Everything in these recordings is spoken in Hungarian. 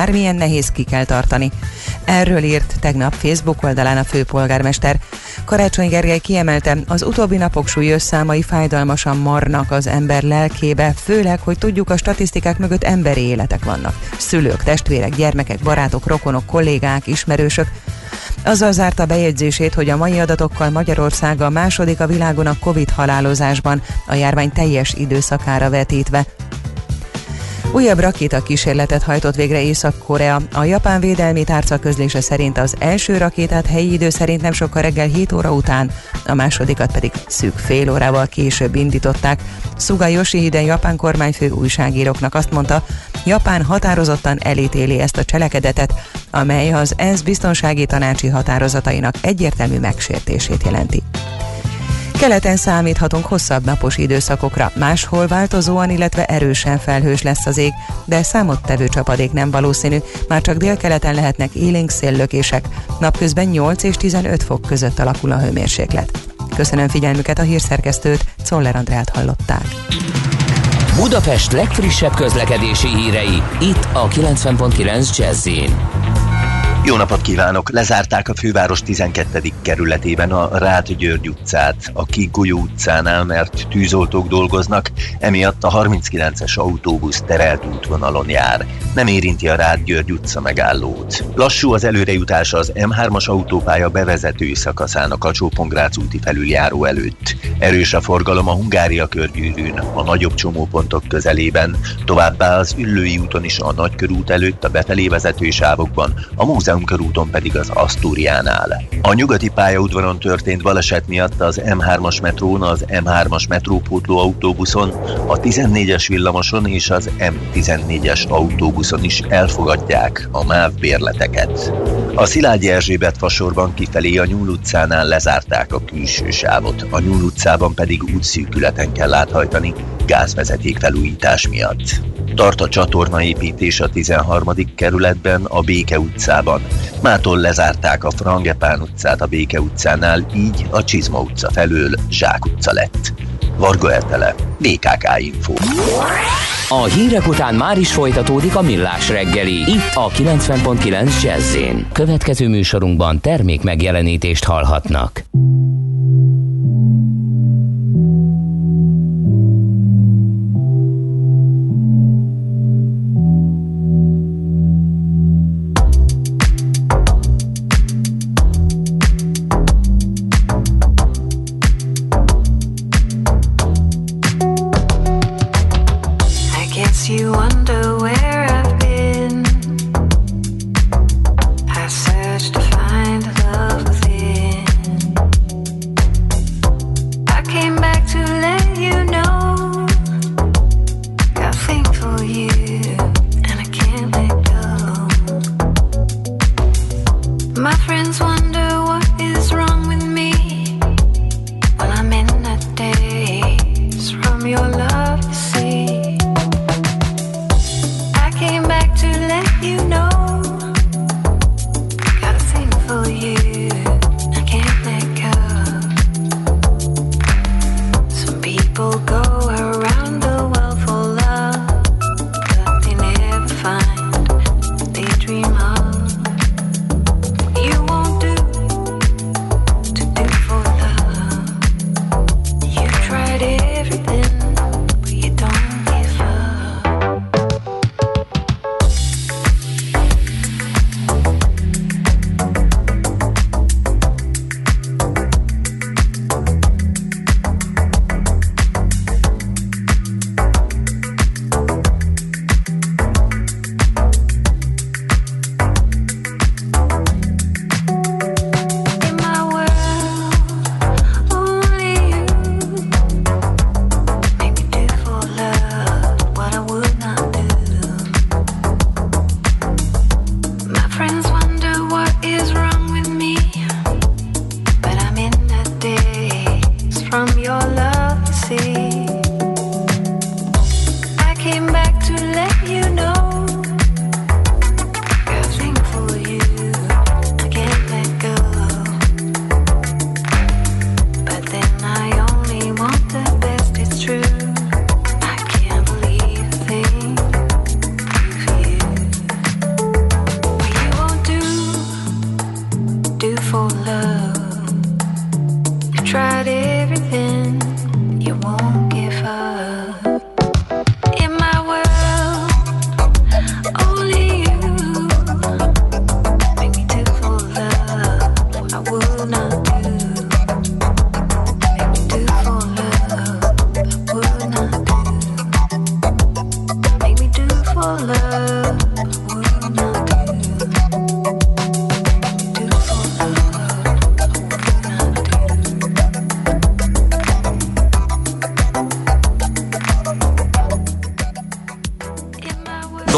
bármilyen nehéz ki kell tartani. Erről írt tegnap Facebook oldalán a főpolgármester. Karácsony Gergely kiemelte, az utóbbi napok súlyos számai fájdalmasan marnak az ember lelkébe, főleg, hogy tudjuk, a statisztikák mögött emberi életek vannak. Szülők, testvérek, gyermekek, barátok, rokonok, kollégák, ismerősök. Azzal zárta bejegyzését, hogy a mai adatokkal Magyarország a második a világon a Covid halálozásban, a járvány teljes időszakára vetítve. Újabb rakéta kísérletet hajtott végre Észak-Korea. A japán védelmi tárca közlése szerint az első rakétát helyi idő szerint nem sokkal reggel 7 óra után, a másodikat pedig szűk fél órával később indították. Suga Yoshihide japán kormányfő újságíróknak azt mondta, Japán határozottan elítéli ezt a cselekedetet, amely az ENSZ biztonsági tanácsi határozatainak egyértelmű megsértését jelenti. Keleten számíthatunk hosszabb napos időszakokra, máshol változóan, illetve erősen felhős lesz az ég, de számottevő csapadék nem valószínű, már csak délkeleten lehetnek élénk széllökések, napközben 8 és 15 fok között alakul a hőmérséklet. Köszönöm figyelmüket a hírszerkesztőt, Czoller Andrát hallották. Budapest legfrissebb közlekedési hírei, itt a 90.9 jazz jó napot kívánok! Lezárták a főváros 12. kerületében a Rád György utcát, a Kigulyó utcánál, mert tűzoltók dolgoznak, emiatt a 39-es autóbusz terelt útvonalon jár. Nem érinti a Rád György utca megállót. Lassú az előrejutás az M3-as autópálya bevezető szakaszának a Csópongrác úti felüljáró előtt. Erős a forgalom a Hungária körgyűrűn, a nagyobb csomópontok közelében, továbbá az Üllői úton is a Nagykörút előtt a befelé vezető sávokban, a múzeum Múzeum körúton pedig az Asztúriánál. A nyugati pályaudvaron történt baleset miatt az M3-as metrón, az M3-as metrópótló autóbuszon, a 14-es villamoson és az M14-es autóbuszon is elfogadják a MÁV bérleteket. A Szilágyi Erzsébet fasorban kifelé a Nyúl utcánál lezárták a külső sávot, a Nyúl utcában pedig útszűkületen kell áthajtani gázvezeték felújítás miatt. Tart a csatornaépítés a 13. kerületben, a Béke utcában. Mától lezárták a Frangepán utcát a Béke utcánál, így a Csizma utca felől Zsák utca lett. Varga Ertele, BKK Info. A hírek után már is folytatódik a millás reggeli, itt a 90.9 jazz Következő műsorunkban termék megjelenítést hallhatnak.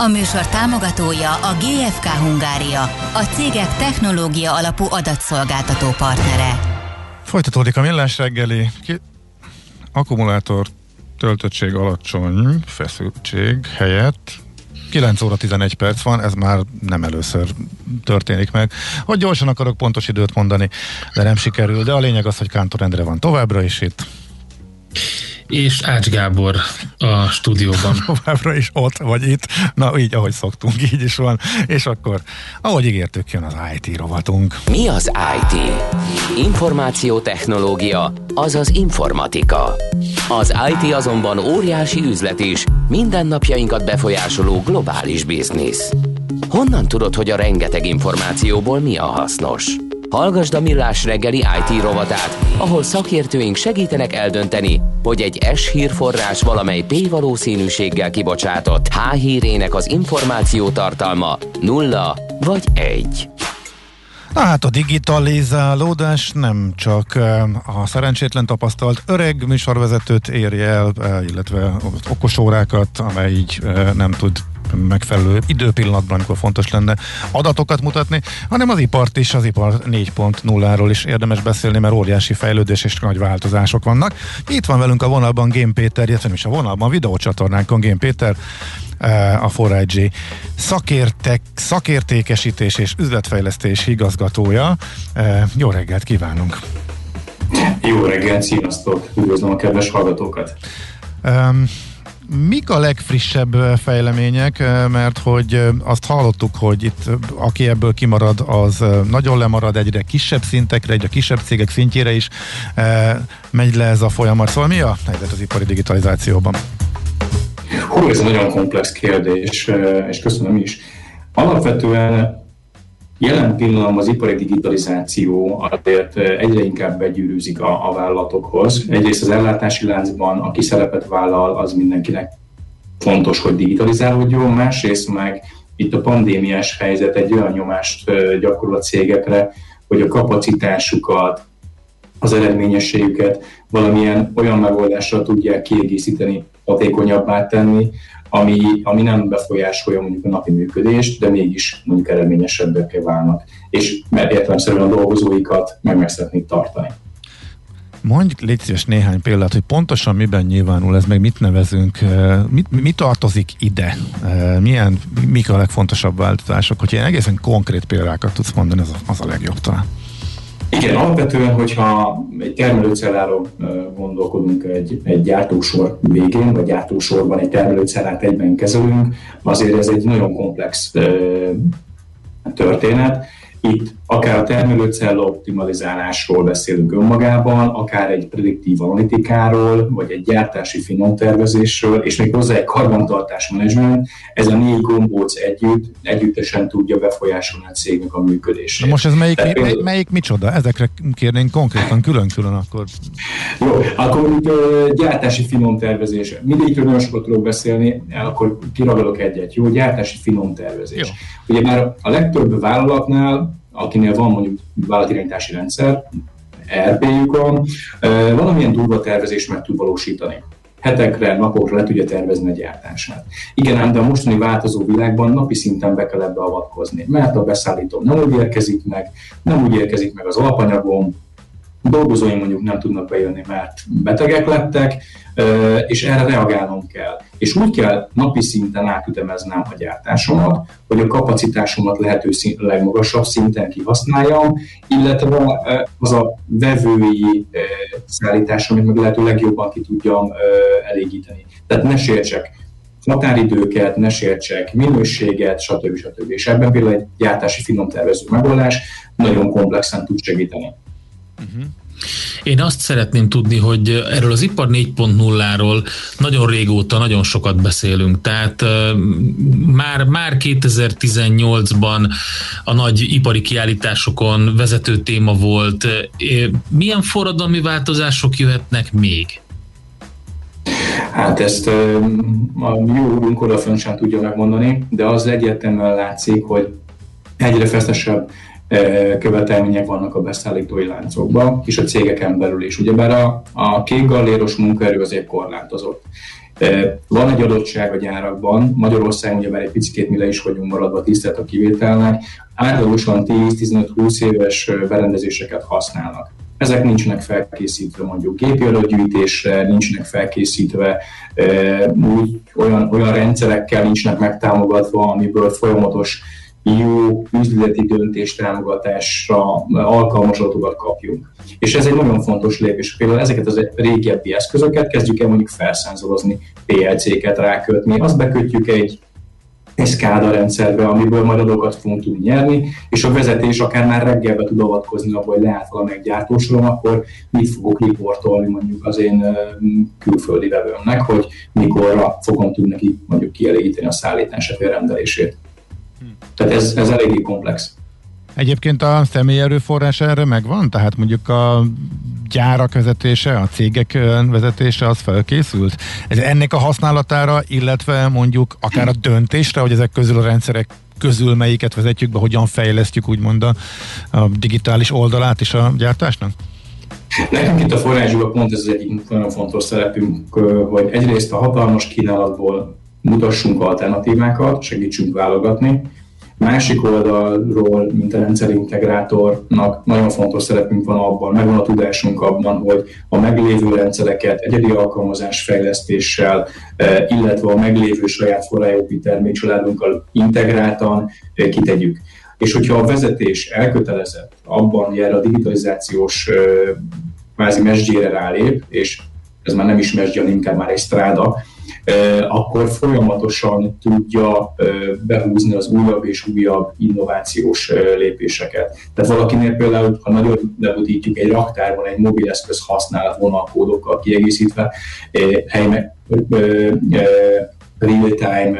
A műsor támogatója a GFK Hungária, a cégek technológia alapú adatszolgáltató partnere. Folytatódik a millás reggeli. Ki... Akkumulátor töltöttség alacsony, feszültség helyett 9 óra 11 perc van, ez már nem először történik meg. Hogy gyorsan akarok pontos időt mondani, de nem sikerül, de a lényeg az, hogy Kántor Endre van továbbra is itt és Ács Gábor a stúdióban. Továbbra is ott vagy itt, na így, ahogy szoktunk, így is van. És akkor, ahogy ígértük, jön az IT rovatunk. Mi az IT? Információtechnológia, azaz informatika. Az IT azonban óriási üzlet is, mindennapjainkat befolyásoló globális biznisz. Honnan tudod, hogy a rengeteg információból mi a hasznos? Hallgasd a Millás reggeli IT rovatát, ahol szakértőink segítenek eldönteni, hogy egy S hírforrás valamely P valószínűséggel kibocsátott H hírének az információ tartalma nulla vagy egy. Na hát a digitalizálódás nem csak a szerencsétlen tapasztalt öreg műsorvezetőt érje el, illetve okosórákat, amely így nem tud megfelelő időpillanatban, amikor fontos lenne adatokat mutatni, hanem az ipart is, az ipar 4.0-ról is érdemes beszélni, mert óriási fejlődés és nagy változások vannak. Itt van velünk a vonalban Gém Péter, illetve is a vonalban a videócsatornánkon Gém Péter, eh, a 4 szakértek, szakértékesítés és üzletfejlesztés igazgatója. Eh, jó reggelt kívánunk! Jó reggelt, sziasztok! Üdvözlöm a kedves hallgatókat! Um, Mik a legfrissebb fejlemények, mert hogy azt hallottuk, hogy itt aki ebből kimarad, az nagyon lemarad egyre kisebb szintekre, egyre kisebb cégek szintjére is megy le ez a folyamat. Szóval mi a helyzet az ipari digitalizációban? Hú, ez nagyon komplex kérdés, és köszönöm is. Alapvetően Jelen pillanatban az ipari digitalizáció azért egyre inkább begyűrűzik a, a vállalatokhoz. Egyrészt az ellátási láncban, aki szerepet vállal, az mindenkinek fontos, hogy digitalizálódjon, másrészt meg itt a pandémiás helyzet egy olyan nyomást gyakorol a cégekre, hogy a kapacitásukat, az eredményességüket valamilyen olyan megoldásra tudják kiegészíteni, hatékonyabbá tenni, ami, ami nem befolyásolja mondjuk a napi működést, de mégis mondjuk eredményesebbek válnak, és mert értelemszerűen a dolgozóikat meg meg szeretnék tartani. Mondj légy szíves néhány példát, hogy pontosan miben nyilvánul ez, meg mit nevezünk, eh, mit, mi tartozik ide, eh, milyen, mik a legfontosabb változások, hogy ilyen egészen konkrét példákat tudsz mondani, az a, az a legjobb talán. Igen, alapvetően, hogyha egy termelőcelláról gondolkodunk egy, egy gyártósor végén, vagy gyártósorban egy termelőcellát egyben kezelünk, azért ez egy nagyon komplex történet. Itt akár a termelőcella optimalizálásról beszélünk önmagában, akár egy prediktív analitikáról, vagy egy gyártási finom tervezésről, és még hozzá egy karbantartás menedzsment, ez a négy gombóc együtt, együttesen tudja befolyásolni a cégnek a működését. most ez melyik, Tehát, mely, melyik micsoda? Ezekre kérnénk konkrétan külön-külön akkor. Jó, akkor mondjuk gyártási finom tervezés. Mindegyikről nagyon sokat tudok beszélni, akkor kiragadok egyet. Jó, gyártási finom tervezés. Jó. Ugye már a legtöbb vállalatnál akinél van mondjuk vállalatirányítási rendszer, ERP-jükon, valamilyen durva tervezést meg tud valósítani hetekre, napokra le tudja tervezni a gyártását. Igen, ám de a mostani változó világban napi szinten be kell ebbe avatkozni, mert a beszállító nem úgy érkezik meg, nem úgy érkezik meg az alapanyagom, dolgozóim mondjuk nem tudnak bejönni, mert betegek lettek, és erre reagálnom kell. És úgy kell napi szinten átütemeznem a gyártásomat, hogy a kapacitásomat lehető szint, legmagasabb szinten kihasználjam, illetve az a vevői szállítás, amit meg lehető legjobban ki tudjam elégíteni. Tehát ne sértsek határidőket, ne sértsek minőséget, stb. stb. És ebben például egy gyártási finom tervező megoldás nagyon komplexen tud segíteni. Én azt szeretném tudni, hogy erről az ipar 4.0-ról nagyon régóta nagyon sokat beszélünk, tehát már, már 2018-ban a nagy ipari kiállításokon vezető téma volt. Milyen forradalmi változások jöhetnek még? Hát ezt a jó úrunk odafön sem tudja megmondani, de az egyértelműen látszik, hogy egyre feszesebb követelmények vannak a beszállítói láncokban, és a cégeken belül is. Ugyebár a, a kék galléros munkaerő azért korlátozott. Van egy adottság a gyárakban, Magyarországon ugyebár egy picit mi le is vagyunk maradva tisztelt a kivételnek, átlagosan 10-15-20 éves berendezéseket használnak. Ezek nincsenek felkészítve mondjuk gépi adatgyűjtésre, nincsenek felkészítve úgy, olyan, olyan rendszerekkel nincsenek megtámogatva, amiből folyamatos jó üzleti döntés támogatásra alkalmas kapjunk. És ez egy nagyon fontos lépés. Például ezeket az régebbi eszközöket kezdjük el mondjuk felszenzorozni, PLC-ket rákötni, azt bekötjük egy egy SCADA rendszerbe, amiből majd adatokat fogunk tudni nyerni, és a vezetés akár már reggelbe tud avatkozni abban, hogy leállt valamelyik gyártósorom, akkor mit fogok riportolni mondjuk az én külföldi vevőmnek, hogy mikorra fogom tudni neki mondjuk kielégíteni a szállítását vagy rendelését. Tehát ez, ez eléggé komplex. Egyébként a személy erőforrás erre megvan? Tehát mondjuk a gyárak vezetése, a cégek vezetése az felkészült? Ez ennek a használatára, illetve mondjuk akár a döntésre, hogy ezek közül a rendszerek közül melyiket vezetjük be, hogyan fejlesztjük úgymond a, a digitális oldalát is a gyártásnak? Nekünk itt a forrásban pont ez az egyik nagyon fontos szerepünk, hogy egyrészt a hatalmas kínálatból mutassunk alternatívákat, segítsünk válogatni, Másik oldalról, mint a rendszerintegrátornak nagyon fontos szerepünk van abban, megvan a tudásunk abban, hogy a meglévő rendszereket egyedi alkalmazás fejlesztéssel, e, illetve a meglévő saját forrájópi termékcsaládunkkal integráltan e, kitegyük. És hogyha a vezetés elkötelezett abban, hogy erre a digitalizációs e, kvázi mesdjére rálép, és ez már nem is mesdje, inkább már egy stráda, akkor folyamatosan tudja behúzni az újabb és újabb innovációs lépéseket. Tehát valakinél például, ha nagyon lebutítjuk egy raktárban egy mobileszköz használat vonalkódokkal kiegészítve, hely real-time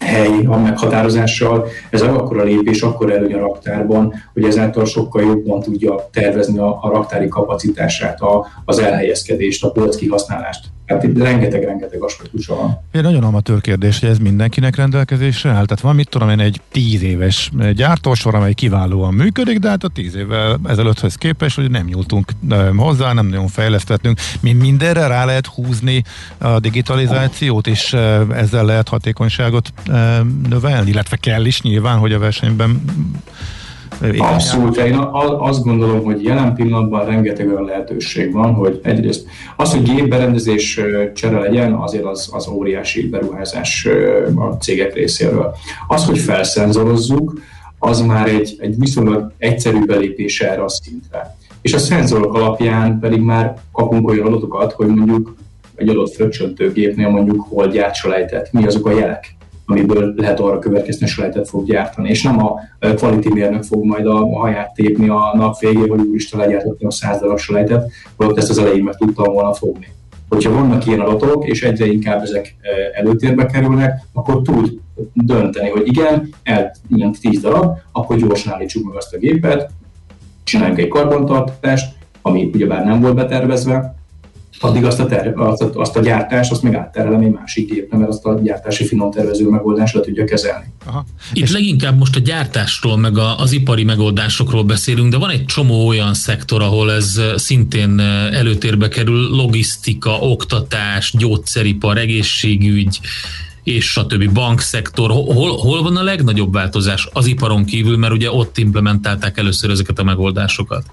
hely a meghatározással, ez akkor a lépés, akkor előny a raktárban, hogy ezáltal sokkal jobban tudja tervezni a, a raktári kapacitását, a, az elhelyezkedést, a polc kihasználást. Hát itt rengeteg-rengeteg aspektusa van. Egy nagyon amatőr kérdés, hogy ez mindenkinek rendelkezésre áll. Tehát van, mit tudom én, egy tíz éves gyártósor, amely kiválóan működik, de hát a tíz évvel ezelőtthöz képest, hogy nem nyúltunk hozzá, nem nagyon fejlesztettünk. Mi mindenre rá lehet húzni a digitalizációt, és ezzel lehet hatékonyságot növelni, illetve kell is nyilván, hogy a versenyben Abszolút, én azt gondolom, hogy jelen pillanatban rengeteg olyan lehetőség van, hogy egyrészt az, hogy gépberendezés csere legyen, azért az, az óriási beruházás a cégek részéről. Az, hogy felszenzorozzuk, az már egy, egy viszonylag egyszerű belépés erre a szintre. És a szenzorok alapján pedig már kapunk olyan adatokat, hogy mondjuk egy adott fröccsöntőgépnél mondjuk hol gyárt mi azok a jelek amiből lehet arra következni, hogy selejtet fog gyártani. És nem a quality mérnök fog majd a haját tépni a nap végén, hogy úristen legyártottam a száz darab selejtet, holott ezt az elején meg tudtam volna fogni. Hogyha vannak ilyen adatok, és egyre inkább ezek előtérbe kerülnek, akkor tud dönteni, hogy igen, elment 10 darab, akkor gyorsan állítsuk meg azt a gépet, csináljunk egy karbantartást, ami ugyebár nem volt betervezve, addig azt a, ter, azt, a, azt a gyártást, azt meg átterelem egy másik gépre, mert azt a gyártási finom tervező megoldás le tudja kezelni. Aha. Itt és leginkább most a gyártásról, meg a, az ipari megoldásokról beszélünk, de van egy csomó olyan szektor, ahol ez szintén előtérbe kerül, logisztika, oktatás, gyógyszeripar, egészségügy, és a többi bankszektor. Hol, hol van a legnagyobb változás az iparon kívül, mert ugye ott implementálták először ezeket a megoldásokat?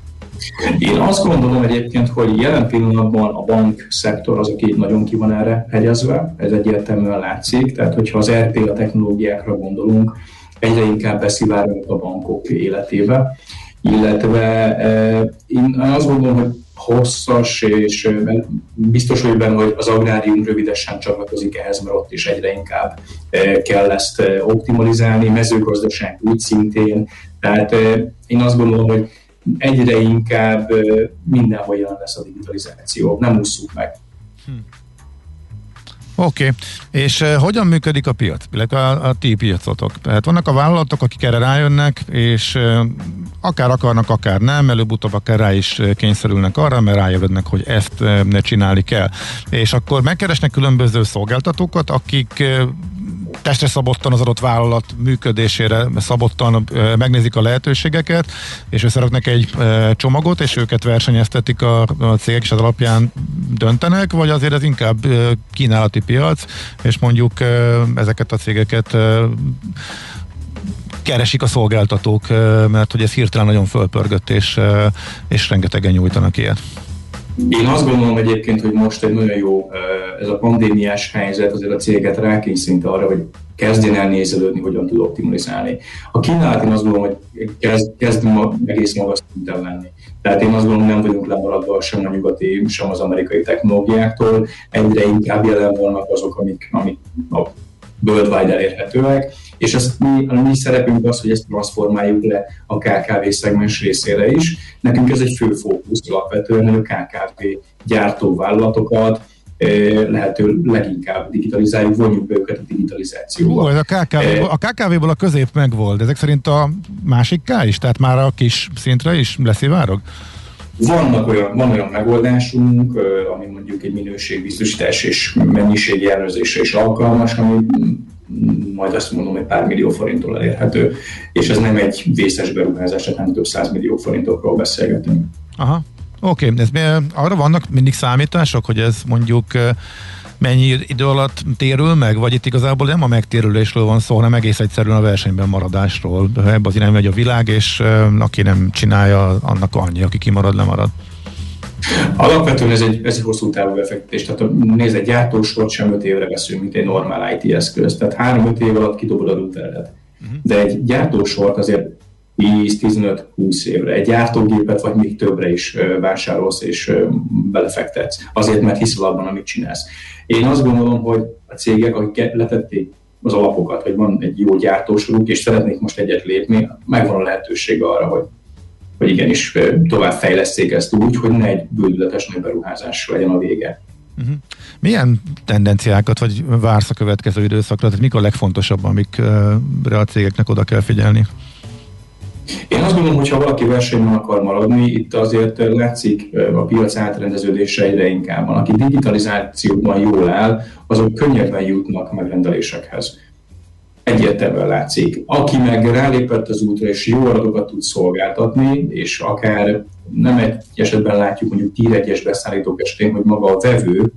Én azt gondolom egyébként, hogy jelen pillanatban a bank szektor az, aki nagyon ki van erre hegyezve, ez egyértelműen látszik, tehát hogyha az a technológiákra gondolunk, egyre inkább beszivárognak a bankok életébe, illetve eh, én azt gondolom, hogy hosszas, és eh, biztos vagyok benne, hogy az agrárium rövidesen csatlakozik ehhez, mert ott is egyre inkább eh, kell ezt optimalizálni, mezőgazdaság úgy szintén. Tehát én azt gondolom, hogy egyre inkább mindenhol jelen lesz a digitalizáció. Nem ússzuk meg. Hm. Oké, okay. és uh, hogyan működik a piac, illetve a, a ti piacotok? Tehát vannak a vállalatok, akik erre rájönnek, és uh, akár akarnak, akár nem, előbb-utóbb akár rá is kényszerülnek arra, mert rájövődnek, hogy ezt uh, ne csinálni kell. És akkor megkeresnek különböző szolgáltatókat, akik uh, testre szabottan az adott vállalat működésére szabottan megnézik a lehetőségeket, és összeraknak egy csomagot, és őket versenyeztetik a, cégek, és az alapján döntenek, vagy azért ez inkább kínálati piac, és mondjuk ezeket a cégeket keresik a szolgáltatók, mert hogy ez hirtelen nagyon fölpörgött, és, és rengetegen nyújtanak ilyet. Én azt gondolom egyébként, hogy most egy nagyon jó ez a pandémiás helyzet azért a céget rákényszerít arra, hogy kezdjen el nézelődni, hogyan tud optimalizálni. A kínálat én azt gondolom, hogy kezd, kezd ma, egész magas szinten lenni. Tehát én azt gondolom, nem vagyunk lemaradva sem a nyugati, sem az amerikai technológiáktól. Egyre inkább jelen vannak azok, amik, amik worldwide elérhetőek, és ezt mi, a mi szerepünk az, hogy ezt transformáljuk le a KKV szegmens részére is. Nekünk ez egy fő fókusz alapvetően, hogy a KKV gyártóvállalatokat, lehető leginkább digitalizáljuk, vonjuk be őket a digitalizációba. Hú, a, KKV, a KKV-ból a közép megvolt, ezek szerint a másik K is, tehát már a kis szintre is leszivárog? Vannak olyan, van olyan megoldásunk, ami mondjuk egy minőségbiztosítás és mennyiségi ellenőrzésre is alkalmas, ami majd azt mondom, hogy pár millió forinttól elérhető, és ez nem egy vészes beruházás, hanem több száz millió forintokról beszélgetünk. Aha, oké. Okay. Arra vannak mindig számítások, hogy ez mondjuk mennyi idő alatt térül meg, vagy itt igazából nem a megtérülésről van szó, hanem egész egyszerűen a versenyben maradásról. Ebben az irányba megy a világ, és aki nem csinálja, annak annyi, aki kimarad, lemarad. Alapvetően ez egy, ez egy hosszú távú befektetés. Tehát nézd, egy gyártósort sem 5 évre veszünk, mint egy normál IT eszköz. Tehát 3-5 év alatt kidobod a routeredet. Uh-huh. De egy gyártósort azért 10-15-20 évre. Egy gyártógépet vagy még többre is vásárolsz és belefektetsz. Azért, mert hiszel abban, amit csinálsz. Én azt gondolom, hogy a cégek, akik letették az alapokat, hogy van egy jó gyártósoruk, és szeretnék most egyet lépni, megvan a lehetőség arra, hogy hogy igenis tovább fejleszték ezt úgy, hogy ne egy bődületes nagy beruházás legyen a vége. Uh-huh. Milyen tendenciákat vagy vársz a következő időszakra? Tehát mik a legfontosabb, amikre a cégeknek oda kell figyelni? Én azt gondolom, hogy ha valaki versenyben akar maradni, itt azért látszik a piac átrendeződése egyre inkább. Aki digitalizációban jól áll, azok könnyebben jutnak megrendelésekhez egyértelműen látszik. Aki meg rálépett az útra, és jó adatokat tud szolgáltatni, és akár nem egy esetben látjuk mondjuk tír egyes beszállítók esetén, hogy maga a vevő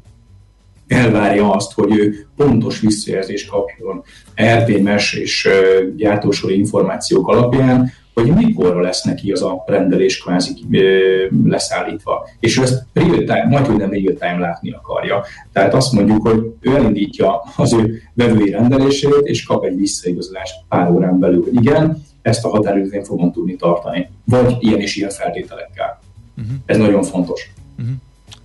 elvárja azt, hogy ő pontos visszajelzést kapjon RTMS és gyártósori információk alapján, hogy mikor lesz neki az a rendelés kvázi leszállítva. És ő ezt real time, majd, hogy nem real time látni akarja. Tehát azt mondjuk, hogy ő elindítja az ő vevői rendelését, és kap egy visszaigazolást pár órán belül, hogy igen, ezt a határidőt én fogom tudni tartani. Vagy ilyen és ilyen feltételekkel. Uh-huh. Ez nagyon fontos. Uh-huh.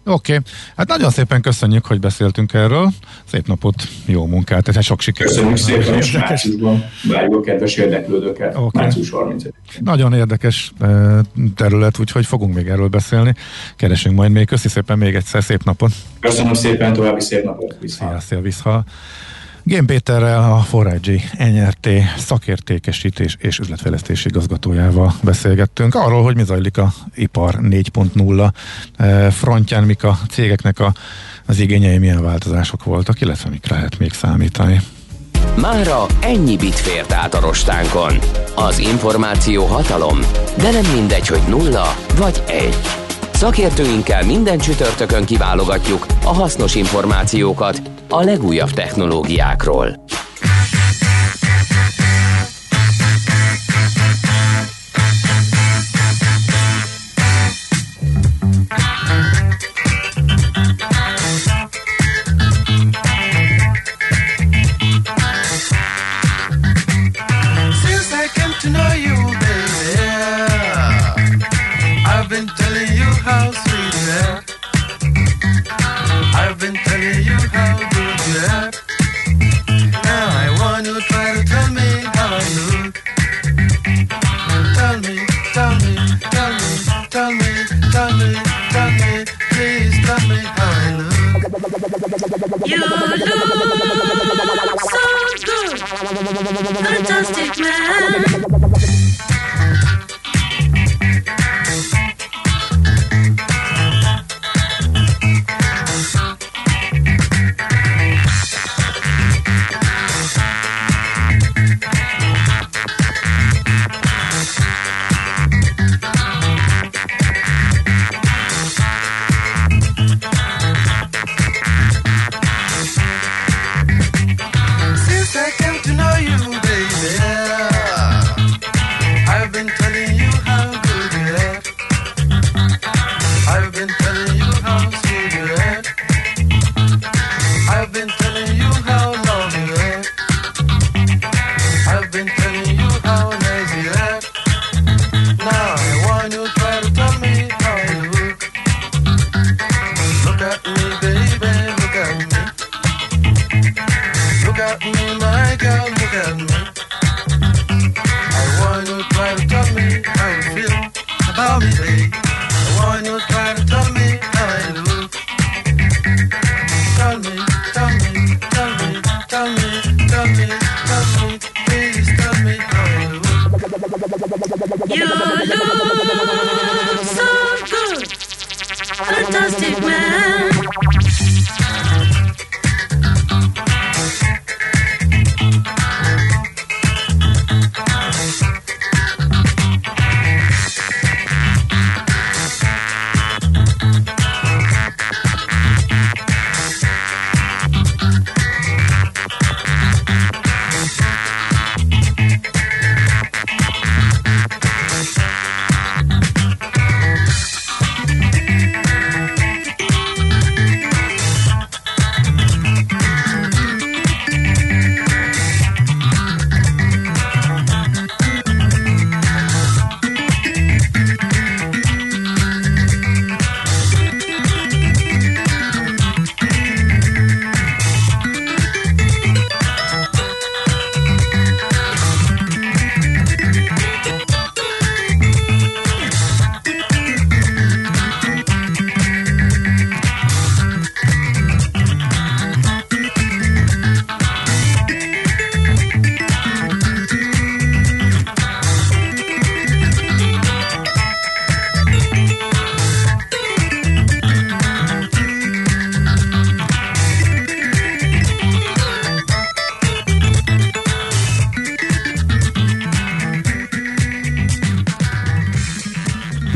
Oké, okay. hát nagyon szépen köszönjük, hogy beszéltünk erről. Szép napot, jó munkát, tehát sok sikert. Köszönjük szépen, és márciusban várjuk a kedves érdeklődőket, okay. március 31 Nagyon érdekes terület, úgyhogy fogunk még erről beszélni. Keresünk majd még. Köszi szépen még egyszer, szép napot. Köszönöm szépen, további szép napot. Viszha. Szia, szia, viszha. Gén Péterrel, a Forage NRT szakértékesítés és üzletfejlesztési igazgatójával beszélgettünk arról, hogy mi zajlik a ipar 4.0 eh, frontján, mik a cégeknek a, az igényei, milyen változások voltak, illetve mik lehet még számítani. Mára ennyi bit fért át a rostánkon. Az információ hatalom, de nem mindegy, hogy nulla vagy egy. Szakértőinkkel minden csütörtökön kiválogatjuk a hasznos információkat a legújabb technológiákról. how sweet, yeah. I've been telling you how good, yeah. Now I want to try to tell me how I. Tell me, tell me, tell me, tell me, tell me, tell me, please tell me how I. You look so good, fantastic man.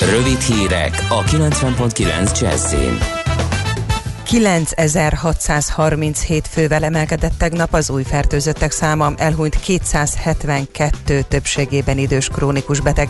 Rövid hírek a 90.9 Jazzin. 9637 fővel emelkedett tegnap az új fertőzöttek száma, elhunyt 272 többségében idős krónikus beteg.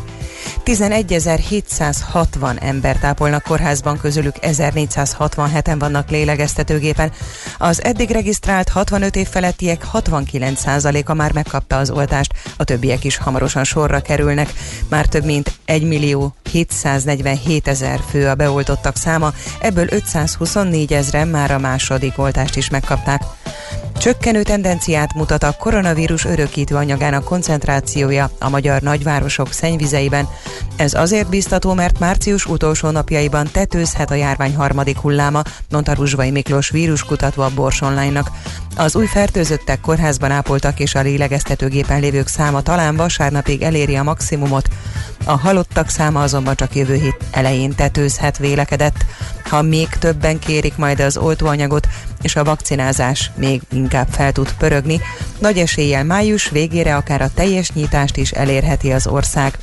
11.760 ember tápolnak kórházban, közülük 1467-en vannak lélegeztetőgépen. Az eddig regisztrált 65 év felettiek 69%-a már megkapta az oltást, a többiek is hamarosan sorra kerülnek. Már több mint 1 millió 747 ezer fő a beoltottak száma, ebből 524 ezeren már a második oltást is megkapták. Csökkenő tendenciát mutat a koronavírus örökítő anyagának koncentrációja a magyar nagyvárosok szennyvizeiben. Ez azért biztató, mert március utolsó napjaiban tetőzhet a járvány harmadik hulláma, mondta Ruzsvai Miklós víruskutató a Bors Online-nak. Az új fertőzöttek kórházban ápoltak és a lélegeztetőgépen lévők száma talán vasárnapig eléri a maximumot. A halottak száma azonban csak jövő hét elején tetőzhet vélekedett. Ha még többen kérik majd az oltóanyagot, és a vakcinázás még inkább fel tud pörögni, nagy eséllyel május végére akár a teljes nyitást is elérheti az ország.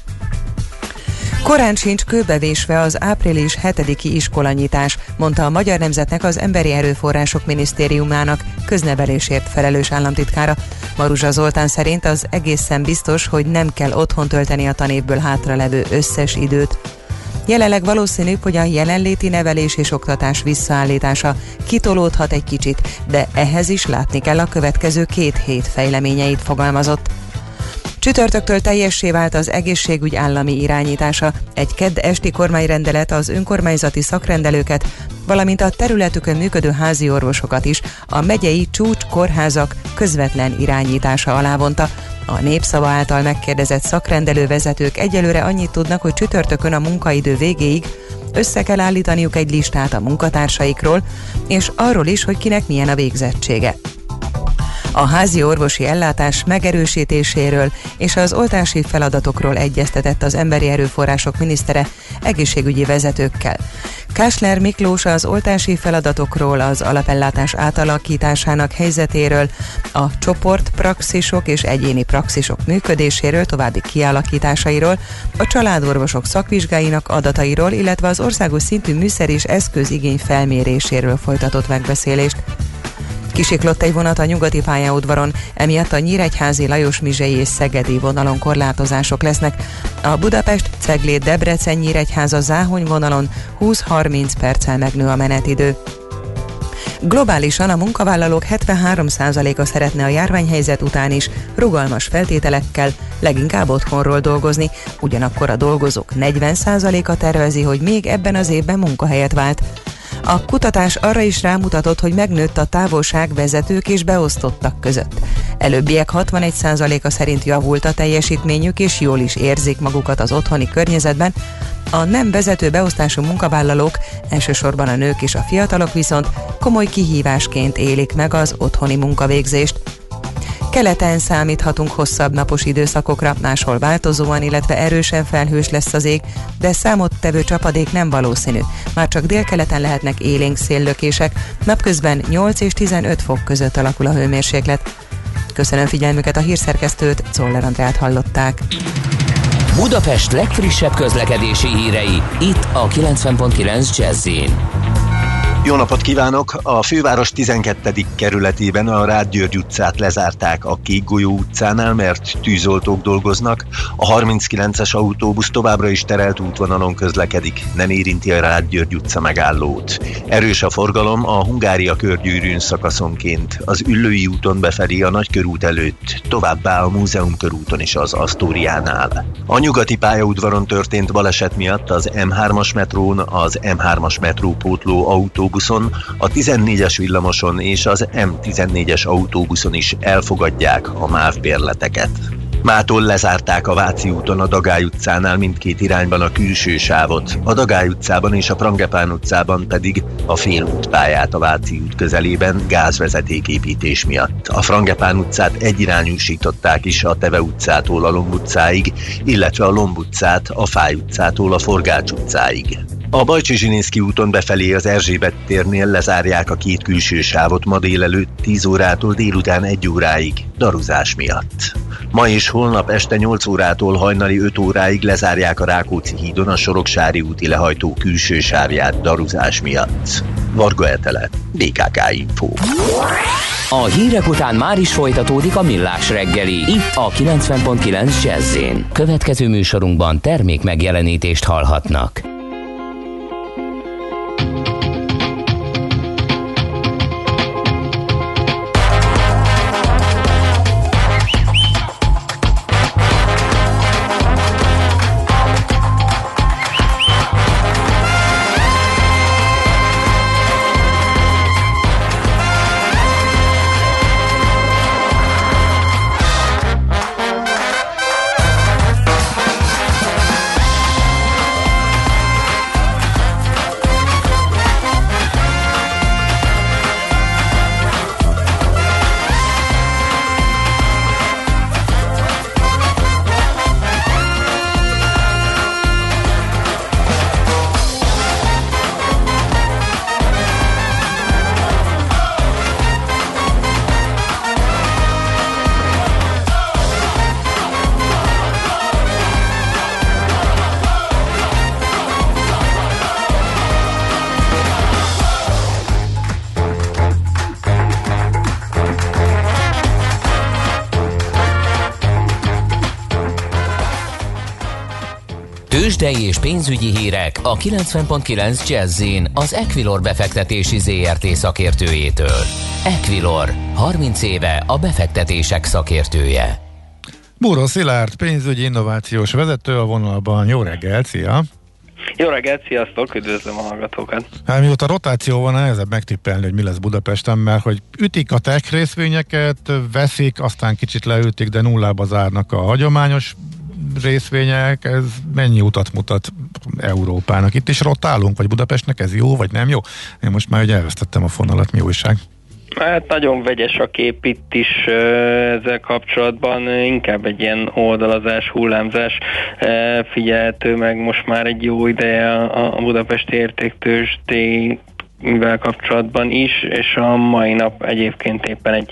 Korán sincs kőbevésve az április 7-i iskolanyitás, mondta a Magyar Nemzetnek az Emberi Erőforrások Minisztériumának köznevelésért felelős államtitkára. Maruzsa Zoltán szerint az egészen biztos, hogy nem kell otthon tölteni a tanévből hátralevő összes időt. Jelenleg valószínű, hogy a jelenléti nevelés és oktatás visszaállítása kitolódhat egy kicsit, de ehhez is látni kell a következő két hét fejleményeit fogalmazott. Csütörtöktől teljessé vált az egészségügy állami irányítása. Egy kedd esti kormányrendelet az önkormányzati szakrendelőket, valamint a területükön működő házi orvosokat is a megyei csúcs kórházak közvetlen irányítása alá vonta. A népszava által megkérdezett szakrendelő vezetők egyelőre annyit tudnak, hogy csütörtökön a munkaidő végéig össze kell állítaniuk egy listát a munkatársaikról, és arról is, hogy kinek milyen a végzettsége a házi orvosi ellátás megerősítéséről és az oltási feladatokról egyeztetett az emberi erőforrások minisztere egészségügyi vezetőkkel. Kásler Miklós az oltási feladatokról, az alapellátás átalakításának helyzetéről, a csoport praxisok és egyéni praxisok működéséről, további kialakításairól, a családorvosok szakvizsgáinak adatairól, illetve az országos szintű műszer és eszközigény felméréséről folytatott megbeszélést. Kisiklott egy vonat a nyugati pályaudvaron, emiatt a Nyíregyházi Lajos Mizsei és Szegedi vonalon korlátozások lesznek. A Budapest Ceglét Debrecen Nyíregyháza Záhony vonalon 20-30 perccel megnő a menetidő. Globálisan a munkavállalók 73%-a szeretne a járványhelyzet után is rugalmas feltételekkel, leginkább otthonról dolgozni, ugyanakkor a dolgozók 40%-a tervezi, hogy még ebben az évben munkahelyet vált. A kutatás arra is rámutatott, hogy megnőtt a távolság vezetők és beosztottak között. Előbbiek 61%-a szerint javult a teljesítményük, és jól is érzik magukat az otthoni környezetben. A nem vezető beosztású munkavállalók, elsősorban a nők és a fiatalok viszont komoly kihívásként élik meg az otthoni munkavégzést. Keleten számíthatunk hosszabb napos időszakokra, máshol változóan, illetve erősen felhős lesz az ég, de számottevő csapadék nem valószínű. Már csak délkeleten lehetnek élénk széllökések, napközben 8 és 15 fok között alakul a hőmérséklet. Köszönöm figyelmüket a hírszerkesztőt, Czoller Andrát hallották. Budapest legfrissebb közlekedési hírei, itt a 90.9 jazz jó napot kívánok! A főváros 12. kerületében a Rád György utcát lezárták a Kék Golyó utcánál, mert tűzoltók dolgoznak. A 39-es autóbusz továbbra is terelt útvonalon közlekedik, nem érinti a Rád György utca megállót. Erős a forgalom a Hungária körgyűrűn szakaszonként, az Üllői úton befelé a Nagykörút előtt, továbbá a Múzeum körúton is az Asztóriánál. A nyugati pályaudvaron történt baleset miatt az M3-as metrón az M3-as metrópótló autó autóbuszon, a 14-es villamoson és az M14-es autóbuszon is elfogadják a MÁV bérleteket. Mától lezárták a Váci úton a Dagály utcánál mindkét irányban a külső sávot, a Dagály utcában és a Prangepán utcában pedig a félútpályát a Váci út közelében gázvezetéképítés miatt. A Frangepán utcát egyirányúsították is a Teve utcától a Lomb utcáig, illetve a Lomb utcát a Fáj utcától a Forgács utcáig. A Bajcsi Zsininszki úton befelé az Erzsébet térnél lezárják a két külső sávot ma délelőtt 10 órától délután 1 óráig, daruzás miatt. Ma és holnap este 8 órától hajnali 5 óráig lezárják a Rákóczi hídon a Soroksári úti lehajtó külső sávját daruzás miatt. Varga Etele, BKK Info. A hírek után már is folytatódik a millás reggeli, itt a 90.9 jazz Következő műsorunkban termék megjelenítést hallhatnak. Tőzsdei és pénzügyi hírek a 90.9 jazz az Equilor befektetési ZRT szakértőjétől. Equilor, 30 éve a befektetések szakértője. Búró Szilárd, pénzügyi innovációs vezető a vonalban. Jó reggelt, szia! Jó reggelt, sziasztok, üdvözlöm a hallgatókat. Hát mióta rotáció van, nehezebb megtippelni, hogy mi lesz Budapesten, mert hogy ütik a tech részvényeket, veszik, aztán kicsit leütik, de nullába zárnak a hagyományos részvények, ez mennyi utat mutat Európának? Itt is rotálunk, vagy Budapestnek ez jó, vagy nem jó? Én most már ugye elvesztettem a fonalat, mi újság? Hát nagyon vegyes a kép itt is ezzel kapcsolatban, inkább egy ilyen oldalazás, hullámzás figyelhető meg most már egy jó ideje a Budapesti értéktősdé vel kapcsolatban is, és a mai nap egyébként éppen egy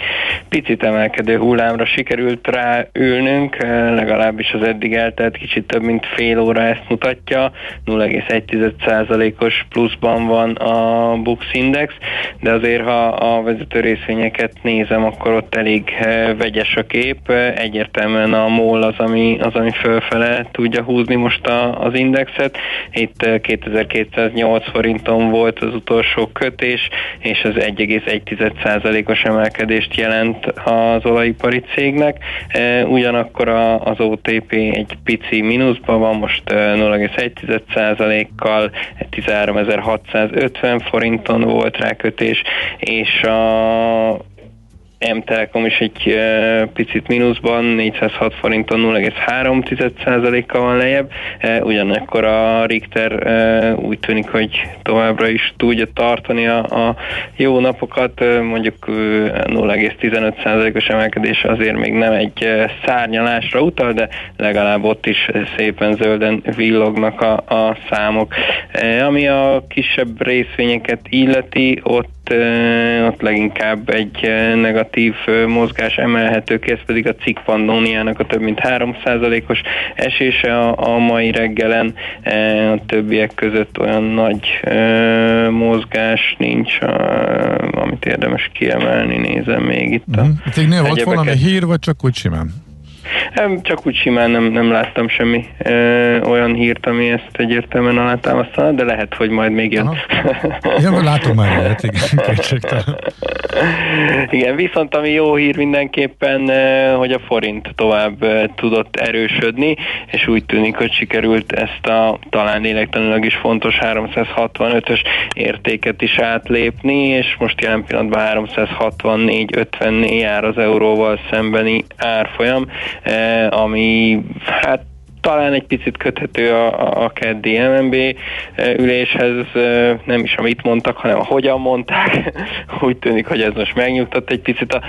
picit emelkedő hullámra sikerült ráülnünk, legalábbis az eddig eltelt kicsit több mint fél óra ezt mutatja, 0,1%-os pluszban van a Bux Index, de azért ha a vezető részvényeket nézem, akkor ott elég eh, vegyes a kép, egyértelműen a MOL az, ami, az, ami fölfele tudja húzni most a, az indexet, itt 2208 eh, forinton volt az utolsó utolsó kötés, és az 1,1%-os emelkedést jelent az olajipari cégnek. E, ugyanakkor az OTP egy pici mínuszban van, most 0,1%-kal 13.650 forinton volt rá kötés, és a M-Telekom is egy picit mínuszban, 406 forinton 0,3%-kal van lejjebb, ugyanakkor a Richter úgy tűnik, hogy továbbra is tudja tartani a, a jó napokat, mondjuk uh, 0,15%-os emelkedés azért még nem egy szárnyalásra utal, de legalább ott is szépen zölden villognak a, a számok. Ami a kisebb részvényeket illeti, ott ott leginkább egy negatív mozgás emelhető ki, ez pedig a cikk Pandóniának a több mint 3%-os esése a, a mai reggelen, a többiek között olyan nagy mozgás nincs, amit érdemes kiemelni, nézem még itt a uh-huh. Cégnél volt valami hír, vagy csak úgy simán? Nem, csak úgy simán nem, nem láttam semmi ö, olyan hírt, ami ezt egyértelműen alátámasztaná, de lehet, hogy majd még jön. Ja, látom már lehet, igen, Igen, viszont ami jó hír mindenképpen, hogy a forint tovább tudott erősödni, és úgy tűnik, hogy sikerült ezt a talán lélektanilag is fontos 365-ös értéket is átlépni, és most jelen pillanatban 364-54 jár az euróval szembeni árfolyam, ami hát talán egy picit köthető a, a keddi MNB eh, üléshez, eh, nem is amit mondtak, hanem a hogyan mondták. Úgy tűnik, hogy ez most megnyugtat egy picit a,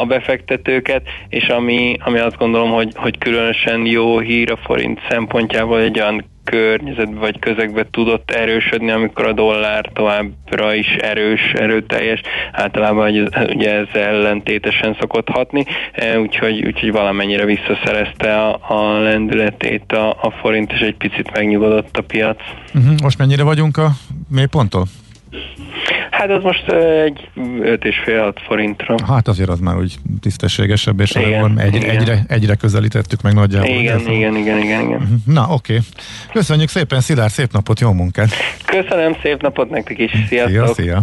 a befektetőket, és ami, ami azt gondolom, hogy, hogy különösen jó hír a forint szempontjából egy olyan környezetbe vagy közegbe tudott erősödni, amikor a dollár továbbra is erős, erőteljes, általában ugye ez ellentétesen szokott hatni, e, úgyhogy, úgyhogy valamennyire visszaszerezte a, a lendületét a, a forint, és egy picit megnyugodott a piac. Uh-huh. Most mennyire vagyunk a mélyponttól? Hát az most egy 5,5-6 forintra. Hát azért az már úgy tisztességesebb, és igen, egy, igen. Egyre, egyre közelítettük meg nagyjából. Igen, igen, igen, igen, igen, igen. Mhm. Na, oké. Okay. Köszönjük szépen, Szilárd, szép napot, jó munkát! Köszönöm, szép napot nektek is, sziasztok! Szia, szia!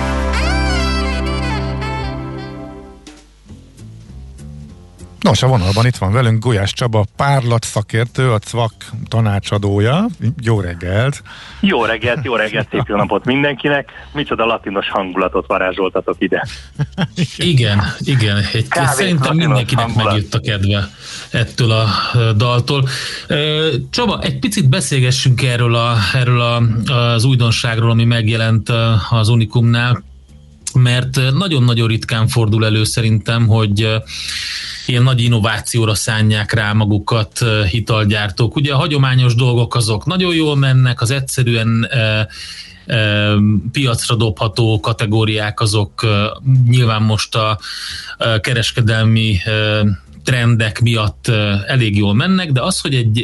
Nos, a vonalban itt van velünk Gulyás Csaba, párlat szakértő, a CVAK tanácsadója. Jó reggelt! Jó reggelt, jó reggelt, szép jó napot mindenkinek. Micsoda latinos hangulatot varázsoltatok ide. Igen, igen. Egy, Kávé szerintem mindenkinek hangulat. megjött a kedve ettől a daltól. Csaba, egy picit beszélgessünk erről, a, erről a, az újdonságról, ami megjelent az Unikumnál, mert nagyon-nagyon ritkán fordul elő szerintem, hogy ilyen nagy innovációra szánják rá magukat hitalgyártók. Ugye a hagyományos dolgok azok nagyon jól mennek, az egyszerűen piacra dobható kategóriák azok nyilván most a kereskedelmi trendek miatt elég jól mennek, de az, hogy egy,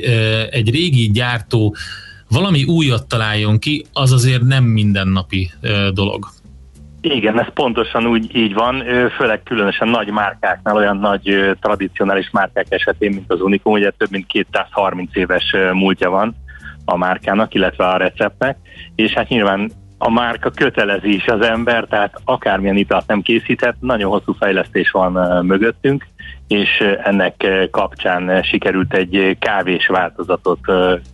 egy régi gyártó valami újat találjon ki, az azért nem mindennapi dolog. Igen, ez pontosan úgy így van, főleg különösen nagy márkáknál, olyan nagy tradicionális márkák esetén, mint az Unicum, ugye több mint 230 éves múltja van a márkának, illetve a receptnek, és hát nyilván a márka kötelezi is az ember, tehát akármilyen italt nem készített, nagyon hosszú fejlesztés van mögöttünk, és ennek kapcsán sikerült egy kávés változatot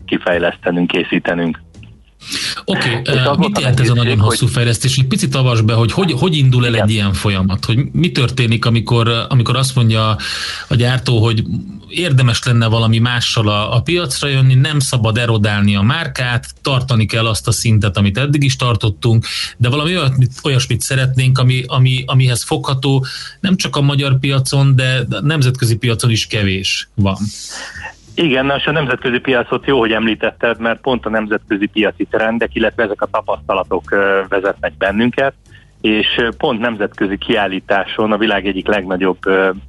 kifejlesztenünk, készítenünk. Oké, okay, volt mit jelent ez a nagyon hosszú hogy- fejlesztés? Egy picit avas be, hogy hogy, hogy indul el egy ilyen folyamat? Hogy mi történik, amikor, amikor azt mondja a gyártó, hogy érdemes lenne valami mással a, a piacra jönni, nem szabad erodálni a márkát, tartani kell azt a szintet, amit eddig is tartottunk, de valami olyasmit, olyasmit szeretnénk, ami, ami, amihez fogható nem csak a magyar piacon, de a nemzetközi piacon is kevés van. Igen, és a nemzetközi piacot jó, hogy említetted, mert pont a nemzetközi piaci trendek, illetve ezek a tapasztalatok vezetnek bennünket, és pont nemzetközi kiállításon, a világ egyik legnagyobb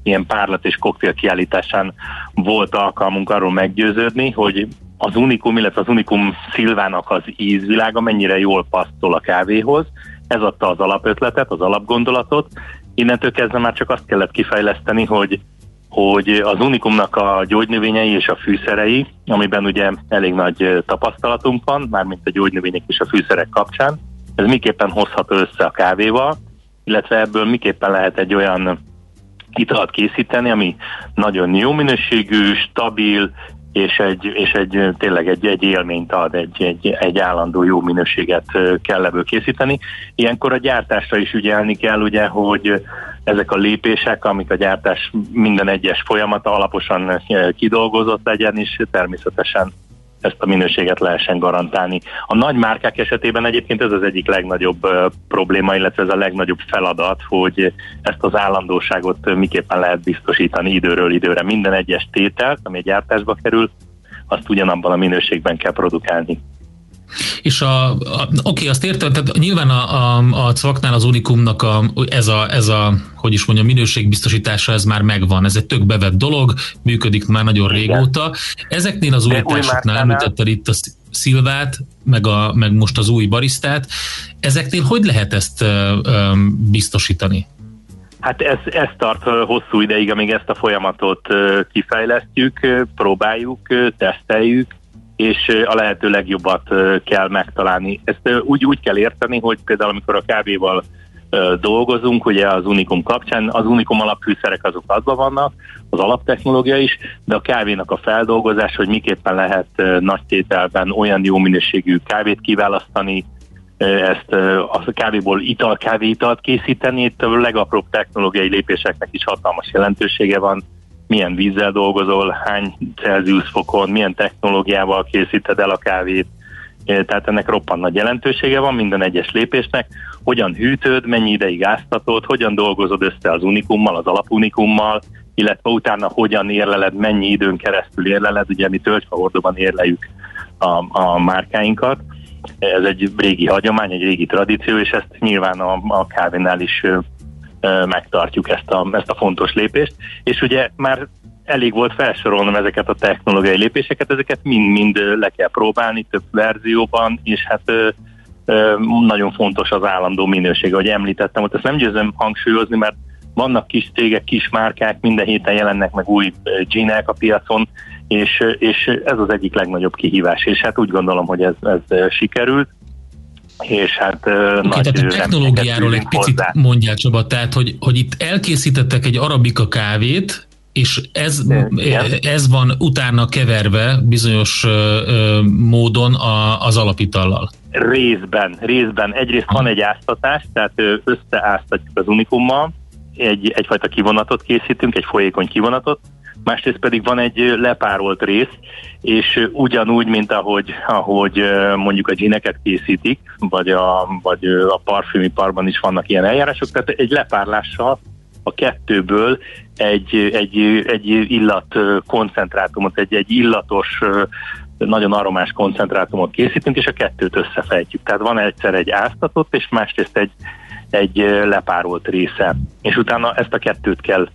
ilyen párlat és koktél kiállításán volt alkalmunk arról meggyőződni, hogy az Unikum, illetve az Unikum szilvának az ízvilága mennyire jól passzol a kávéhoz. Ez adta az alapötletet, az alapgondolatot. Innentől kezdve már csak azt kellett kifejleszteni, hogy hogy az Unikumnak a gyógynövényei és a fűszerei, amiben ugye elég nagy tapasztalatunk van, mármint a gyógynövények és a fűszerek kapcsán, ez miképpen hozható össze a kávéval, illetve ebből miképpen lehet egy olyan italt készíteni, ami nagyon jó minőségű, stabil, és egy, és egy tényleg egy, egy élményt ad, egy, egy, egy állandó jó minőséget kell ebből készíteni. Ilyenkor a gyártásra is ügyelni kell, ugye, hogy ezek a lépések, amik a gyártás minden egyes folyamata alaposan ö, kidolgozott legyen, és természetesen ezt a minőséget lehessen garantálni. A nagy márkák esetében egyébként ez az egyik legnagyobb ö, probléma, illetve ez a legnagyobb feladat, hogy ezt az állandóságot ö, miképpen lehet biztosítani időről időre. Minden egyes tételt, ami a gyártásba kerül, azt ugyanabban a minőségben kell produkálni. És a, a oké, azt értem, tehát nyilván a, a, a CVAK-nál az Unikumnak a, ez, a, ez a, hogy is mondjam, minőségbiztosítása, ez már megvan. Ez egy tök bevett dolog, működik már nagyon Igen. régóta. Ezeknél az újításoknál említetted itt a Szilvát, meg, a, meg most az új barisztát. Ezeknél hogy lehet ezt ö, ö, biztosítani? Hát ez, ez tart hosszú ideig, amíg ezt a folyamatot kifejlesztjük, próbáljuk, teszteljük, és a lehető legjobbat kell megtalálni. Ezt úgy, úgy kell érteni, hogy például amikor a kávéval dolgozunk, ugye az Unikum kapcsán. Az Unikum alapfűszerek azok adva vannak, az alaptechnológia is, de a kávénak a feldolgozás, hogy miképpen lehet nagy tételben olyan jó minőségű kávét kiválasztani, ezt a kávéból ital, kávéitalt készíteni, itt a legapróbb technológiai lépéseknek is hatalmas jelentősége van, milyen vízzel dolgozol, hány Celsius fokon, milyen technológiával készíted el a kávét, tehát ennek roppant nagy jelentősége van minden egyes lépésnek, hogyan hűtöd, mennyi ideig áztatod, hogyan dolgozod össze az unikummal, az alapunikummal, illetve utána hogyan érleled, mennyi időn keresztül érleled, ugye mi tölgyfahordóban érleljük a, a márkáinkat. Ez egy régi hagyomány, egy régi tradíció, és ezt nyilván a, a kávénál is megtartjuk ezt a, ezt a fontos lépést. És ugye már elég volt felsorolnom ezeket a technológiai lépéseket, ezeket mind-mind le kell próbálni több verzióban, és hát nagyon fontos az állandó minőség, ahogy említettem, ott ezt nem győzöm hangsúlyozni, mert vannak kis cégek, kis márkák, minden héten jelennek meg új jeanek a piacon, és, és ez az egyik legnagyobb kihívás, és hát úgy gondolom, hogy ez, ez sikerült és hát okay, nagy tehát a technológiáról egy picit hozzá. mondjál Csaba, tehát hogy, hogy itt elkészítettek egy arabika kávét, és ez, ez van utána keverve bizonyos módon a, az alapitallal. Részben, részben. Egyrészt van egy áztatás, tehát összeáztatjuk az unikummal, egy, egyfajta kivonatot készítünk, egy folyékony kivonatot, másrészt pedig van egy lepárolt rész, és ugyanúgy, mint ahogy, ahogy mondjuk a gineket készítik, vagy a, vagy a parfümiparban is vannak ilyen eljárások, tehát egy lepárlással a kettőből egy, egy, egy illat koncentrátumot, egy, egy illatos, nagyon aromás koncentrátumot készítünk, és a kettőt összefejtjük. Tehát van egyszer egy áztatott, és másrészt egy, egy lepárolt része. És utána ezt a kettőt kell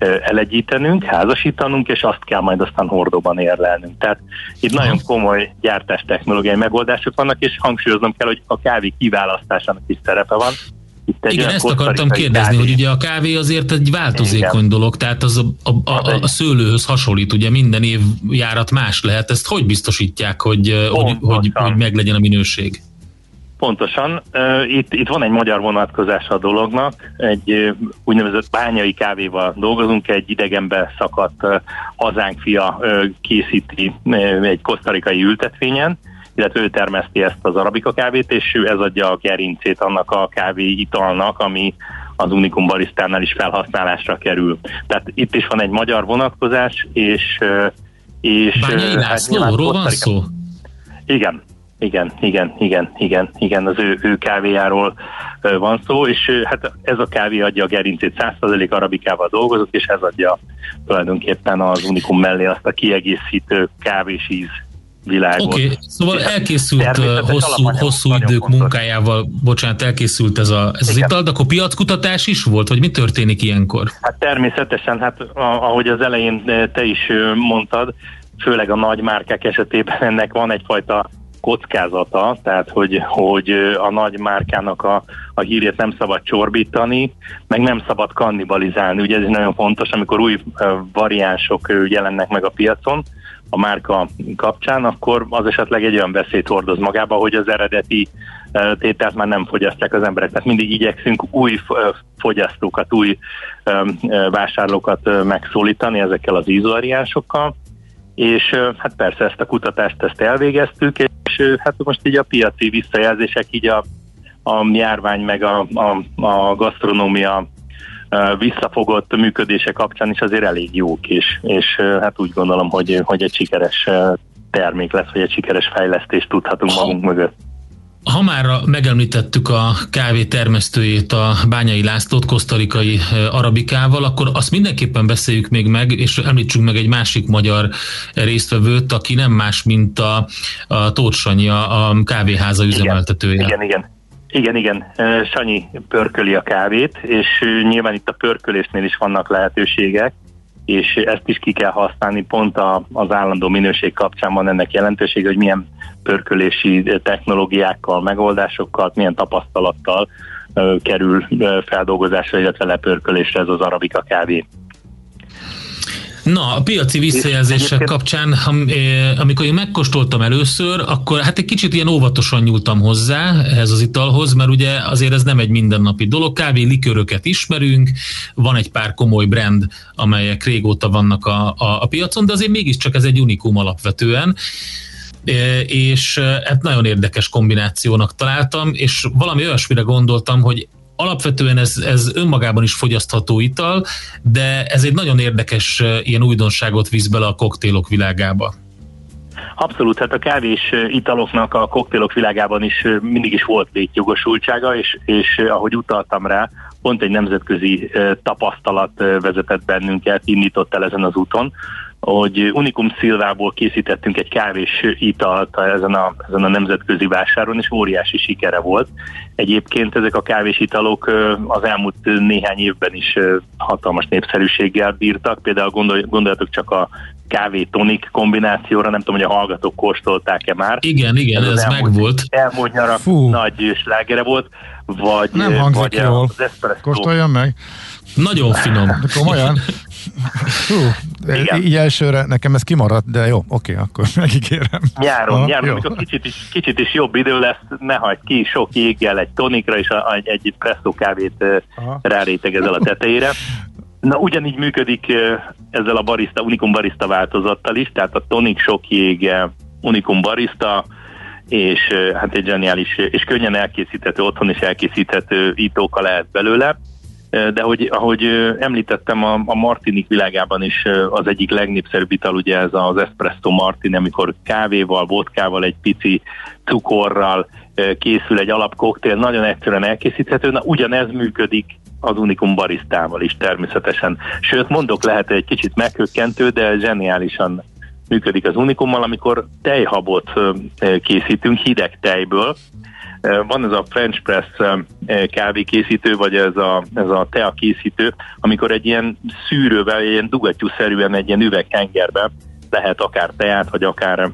elegyítenünk, házasítanunk, és azt kell majd aztán hordóban érlelnünk. Tehát itt nagyon komoly gyártás technológiai megoldások vannak, és hangsúlyoznom kell, hogy a kávé kiválasztásának is szerepe van, itt egy Igen, ezt akartam kérdezni, kávé. hogy ugye a kávé azért egy változékony Igen. dolog, tehát az a, a, a, a szőlőhöz hasonlít, ugye minden év járat más lehet, ezt hogy biztosítják, hogy, hogy, hogy, hogy meglegyen a minőség? Pontosan. Itt, itt van egy magyar vonatkozás a dolognak. Egy úgynevezett bányai kávéval dolgozunk, egy idegenbe szakadt hazánk fia készíti egy kosztarikai ültetvényen, illetve ő termeszti ezt az arabika kávét, és ő ez adja a gerincét annak a kávé italnak, ami az Unikum barisztánál is felhasználásra kerül. Tehát itt is van egy magyar vonatkozás, és... és Bányai hát Lászlóról van szó? Igen, igen, igen, igen, igen, igen, az ő, ő kávéjáról van szó, és hát ez a kávé adja a gerincét, 100% arabikával dolgozott, és ez adja tulajdonképpen az Unikum mellé azt a kiegészítő kávés íz világot. Oké, okay, szóval elkészült hosszú, hosszú idők fontos. munkájával, bocsánat, elkészült ez, a, ez az ital, de akkor piackutatás is volt, vagy mi történik ilyenkor? Hát természetesen, hát ahogy az elején te is mondtad, főleg a nagy márkák esetében ennek van egyfajta kockázata, tehát hogy, hogy a nagy márkának a, a hírét nem szabad csorbítani, meg nem szabad kannibalizálni. Ugye ez nagyon fontos, amikor új variánsok jelennek meg a piacon, a márka kapcsán, akkor az esetleg egy olyan veszélyt hordoz magába, hogy az eredeti tételt már nem fogyasztják az emberek. Tehát mindig igyekszünk új fogyasztókat, új vásárlókat megszólítani ezekkel az ízvariánsokkal, és hát persze ezt a kutatást ezt elvégeztük, és hát most így a piaci visszajelzések így a, a járvány meg a, a, a gasztronómia visszafogott működése kapcsán is azért elég jók, és, és hát úgy gondolom, hogy, hogy egy sikeres termék lesz, vagy egy sikeres fejlesztést tudhatunk magunk mögött. Ha már megemlítettük a kávé termesztőjét, a Bányai Lászlót, kosztarikai arabikával, akkor azt mindenképpen beszéljük még meg, és említsünk meg egy másik magyar résztvevőt, aki nem más, mint a, a Tóth Sanyi, a kávéháza üzemeltetője. Igen, igen, igen. Igen, igen. Sanyi pörköli a kávét, és nyilván itt a pörkölésnél is vannak lehetőségek, és ezt is ki kell használni, pont az állandó minőség kapcsán van ennek jelentősége, hogy milyen pörkölési technológiákkal, megoldásokkal, milyen tapasztalattal kerül feldolgozásra, illetve lepörkölésre ez az arabika kávé. Na, a piaci visszajelzések kapcsán, amikor én megkóstoltam először, akkor hát egy kicsit ilyen óvatosan nyúltam hozzá ehhez az italhoz, mert ugye azért ez nem egy mindennapi dolog. Kávé liköröket ismerünk, van egy pár komoly brand, amelyek régóta vannak a, a, a piacon, de azért mégiscsak ez egy unikum alapvetően és hát nagyon érdekes kombinációnak találtam, és valami olyasmire gondoltam, hogy alapvetően ez, ez önmagában is fogyasztható ital, de ez egy nagyon érdekes ilyen újdonságot visz bele a koktélok világába. Abszolút, hát a kávés italoknak a koktélok világában is mindig is volt létjogosultsága, és, és ahogy utaltam rá, pont egy nemzetközi tapasztalat vezetett bennünket, indított el ezen az úton, hogy Unikum Szilvából készítettünk egy kávés italt ezen a, ezen a nemzetközi vásáron, és óriási sikere volt. Egyébként ezek a kávés italok az elmúlt néhány évben is hatalmas népszerűséggel bírtak. Például gondol, gondoljatok csak a kávé-tonik kombinációra, nem tudom, hogy a hallgatók kóstolták-e már. Igen, igen, ez, ez elmúlt, megvolt. Elmúlt nyarak Fú. nagy slágere volt. Vagy, nem hangzik vagy jól. Kóstoljam meg. Nagyon finom. De komolyan? Hú, így elsőre nekem ez kimaradt, de jó, oké, akkor megígérem. Nyáron, ha, nyáron, jó. amikor kicsit is, kicsit is jobb idő lesz, ne hagyd ki sok jéggel egy tonikra, és egy, egy presszó kávét rárétegezel a tetejére. Na, ugyanígy működik ezzel a barista, Unicum barista változattal is, tehát a tonik sok jég Unicum barista, és hát egy zseniális, és könnyen elkészíthető, otthon is elkészíthető itóka lehet belőle de hogy, ahogy említettem, a, a Martinik világában is az egyik legnépszerűbb ital ugye ez az Espresso Martin, amikor kávéval, vodkával, egy pici cukorral készül egy alapkoktél, nagyon egyszerűen elkészíthető, na ugyanez működik az Unikum barisztával is természetesen. Sőt, mondok, lehet egy kicsit meghökkentő, de zseniálisan működik az Unikummal, amikor tejhabot készítünk hideg tejből, van ez a French Press kávékészítő, vagy ez a, ez a tea készítő, amikor egy ilyen szűrővel, ilyen dugattyúszerűen egy ilyen üveghengerbe lehet akár teát, vagy akár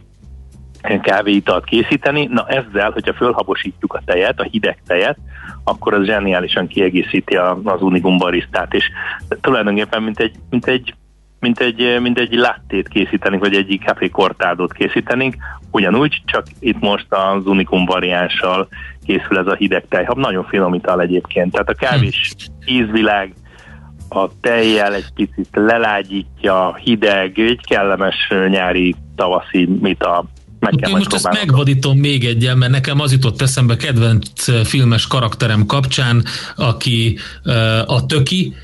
kávéitalt készíteni. Na ezzel, hogyha fölhabosítjuk a tejet, a hideg tejet, akkor az zseniálisan kiegészíti az Unigum barisztát, és tulajdonképpen mint egy, mint egy mint egy, mint egy lattét készítenénk, vagy egy café cortádot készítenénk, ugyanúgy, csak itt most az Unicum variánssal készül ez a hideg tejhab, nagyon finom ital egyébként, tehát a kávés ízvilág a tejjel egy picit lelágyítja, hideg, egy kellemes nyári tavaszi mita meg kell most ezt megvadítom még egyen, mert nekem az jutott eszembe kedvenc filmes karakterem kapcsán, aki a töki,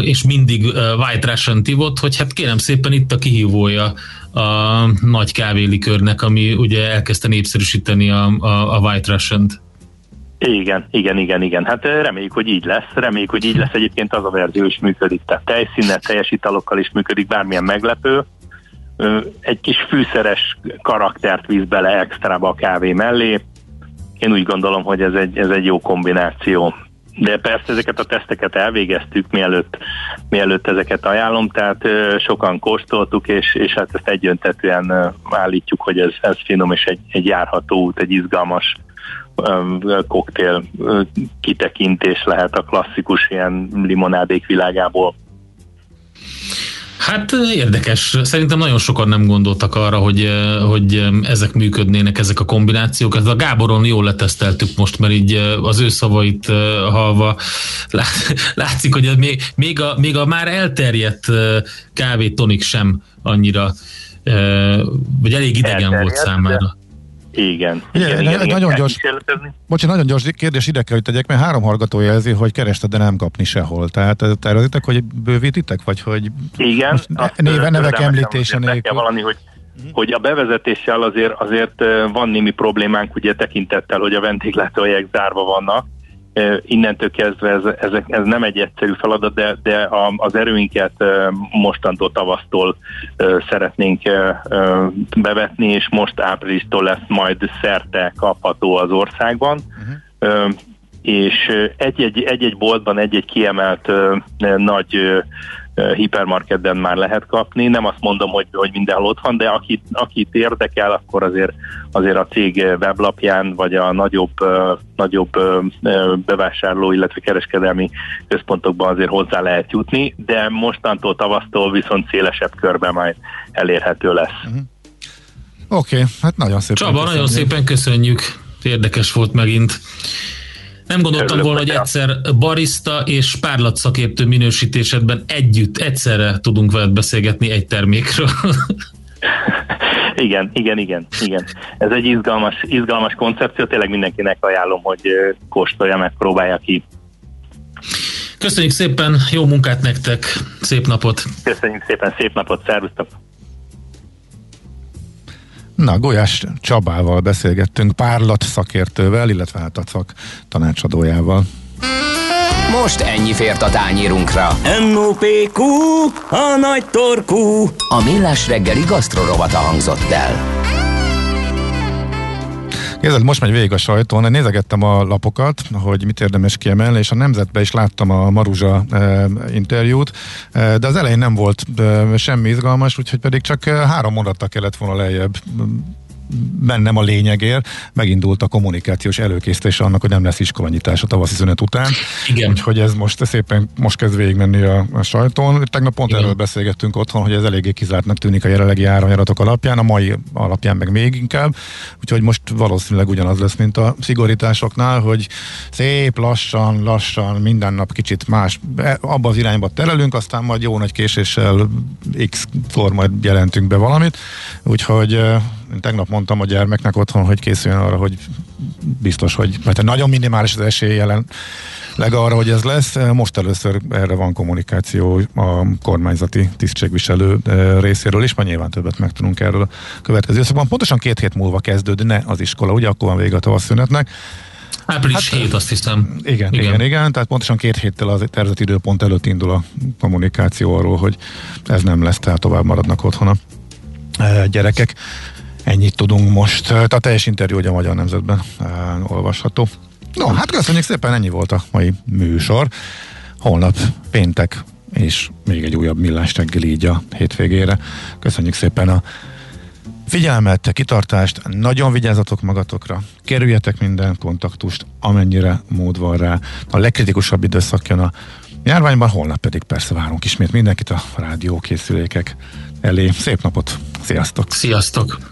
és mindig White Russian tivott, hogy hát kérem szépen itt a kihívója a nagy kávélikörnek, ami ugye elkezdte népszerűsíteni a, a, a White Russian-t. Igen, igen, igen, igen. Hát reméljük, hogy így lesz. Reméljük, hogy így lesz. Egyébként az a verzió is működik. Tehát tejszínnel, teljes italokkal is működik, bármilyen meglepő. Egy kis fűszeres karaktert víz bele extrába a kávé mellé. Én úgy gondolom, hogy ez egy, ez egy jó kombináció. De persze ezeket a teszteket elvégeztük, mielőtt, mielőtt ezeket ajánlom, tehát sokan kóstoltuk, és, és hát ezt egyöntetően állítjuk, hogy ez, ez finom, és egy, egy járható út, egy izgalmas koktél kitekintés lehet a klasszikus ilyen limonádék világából. Hát érdekes. Szerintem nagyon sokan nem gondoltak arra, hogy, hogy ezek működnének, ezek a kombinációk. Ez a Gáboron jól leteszteltük most, mert így az ő szavait halva látszik, hogy még, még, a, még a már elterjedt kávétonik sem annyira, vagy elég idegen elterjedt, volt számára. De igen. igen, igen, igen, igen nagyon gyors, bocsánat, nagyon gyors kérdés ide kell, hogy tegyek, mert három hallgató jelzi, hogy kerested, de nem kapni sehol. Tehát tervezitek, hogy bővítitek, vagy hogy igen, néve, nevek említése nélkül. valami, hogy hogy a bevezetéssel azért, azért van némi problémánk, ugye tekintettel, hogy a ventilátorjek zárva vannak, innentől kezdve ez, ez, ez nem egy egyszerű feladat, de, de az erőinket mostantól tavasztól szeretnénk bevetni, és most áprilistól lesz majd szerte kapható az országban. Uh-huh. És egy-egy, egy-egy boltban egy-egy kiemelt nagy hipermarketben már lehet kapni. Nem azt mondom, hogy, hogy mindenhol ott van, de akit, akit érdekel, akkor azért, azért a cég weblapján, vagy a nagyobb, nagyobb bevásárló, illetve kereskedelmi központokban azért hozzá lehet jutni, de mostantól tavasztól viszont szélesebb körben majd elérhető lesz. Uh-huh. Oké, okay, hát nagyon szépen Csaba, köszönjük. nagyon szépen köszönjük. Érdekes volt megint. Nem gondoltam Örülök, volna, hogy egyszer barista és párlatszakértő minősítésedben együtt, egyszerre tudunk veled beszélgetni egy termékről. igen, igen, igen, igen. Ez egy izgalmas, izgalmas koncepció, tényleg mindenkinek ajánlom, hogy kóstolja meg, próbálja ki. Köszönjük szépen, jó munkát nektek, szép napot! Köszönjük szépen, szép napot, szervusztok! Na, Golyás Csabával beszélgettünk, párlat szakértővel, illetve hát a szak tanácsadójával. Most ennyi fért a tányírunkra. M.O.P.Q. A nagy torkú. A millás reggeli gasztrorovata hangzott el. Képzeld, most megy végig a sajtón, nézegettem a lapokat, hogy mit érdemes kiemelni, és a Nemzetbe is láttam a Maruzsa e, interjút, e, de az elején nem volt e, semmi izgalmas, úgyhogy pedig csak három mondattal kellett volna lejjebb bennem a lényegért, megindult a kommunikációs előkészítése annak, hogy nem lesz iskolanyítás a tavaszi szünet után. Igen. Úgyhogy ez most szépen most kezd végigmenni a, a sajtón. Tegnap pont Igen. erről beszélgettünk otthon, hogy ez eléggé kizártnak tűnik a jelenlegi áranyaratok alapján, a mai alapján meg még inkább. Úgyhogy most valószínűleg ugyanaz lesz, mint a szigorításoknál, hogy szép lassan, lassan, minden nap kicsit más, e, abba az irányba terelünk, aztán majd jó nagy késéssel x-kor majd jelentünk be valamit. Úgyhogy tegnap mondtam a gyermeknek otthon, hogy készüljön arra, hogy biztos, hogy mert nagyon minimális az esély jelen leg arra, hogy ez lesz. Most először erre van kommunikáció a kormányzati tisztségviselő eh, részéről is, majd nyilván többet megtudunk erről a következő időszakban. Pontosan két hét múlva kezdődne az iskola, ugye akkor van vége a tavasszünetnek. Április hát, 7, azt hiszem. Igen, igen, igen, igen, tehát pontosan két héttel az tervezett időpont előtt indul a kommunikáció arról, hogy ez nem lesz, tehát tovább maradnak otthon a eh, gyerekek. Ennyit tudunk most. A teljes interjú ugye a Magyar Nemzetben olvasható. No, hát köszönjük szépen, ennyi volt a mai műsor. Holnap péntek és még egy újabb millás reggel így a hétvégére. Köszönjük szépen a figyelmet, kitartást, nagyon vigyázzatok magatokra, kerüljetek minden kontaktust, amennyire mód van rá. A legkritikusabb időszak jön a járványban, holnap pedig persze várunk ismét mindenkit a rádiókészülékek elé. Szép napot, sziasztok! Sziasztok!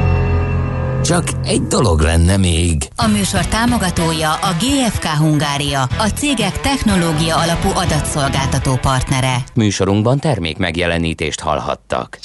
Csak egy dolog lenne még. A műsor támogatója a GFK Hungária, a cégek technológia alapú adatszolgáltató partnere. Műsorunkban termék megjelenítést hallhattak.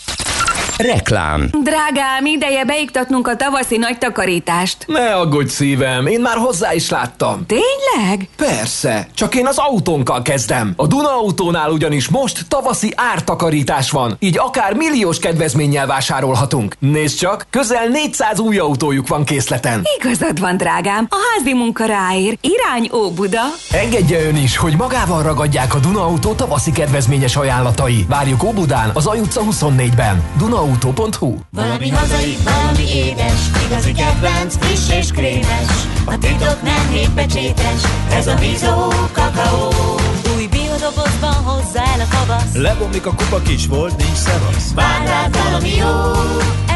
Reklám. Drágám, ideje beiktatnunk a tavaszi nagy takarítást. Ne aggódj szívem, én már hozzá is láttam. Tényleg? Persze, csak én az autónkkal kezdem. A Duna autónál ugyanis most tavaszi ártakarítás van, így akár milliós kedvezménnyel vásárolhatunk. Nézd csak, közel 400 új autójuk van készleten. Igazad van, drágám, a házi munka ráér. Irány Óbuda. Engedje ön is, hogy magával ragadják a Duna autó tavaszi kedvezményes ajánlatai. Várjuk Óbudán, az Aj utca 24-ben. Duna Auto.hu Valami hazai, valami édes, igazi kedvenc, friss és krémes. A titok nem hétpecsétes, ez a Bizó kakaó. Új biodobozban hozzá el a kavasz. Lebomlik a kupa kis volt, nincs szevasz. Vár rád valami jó,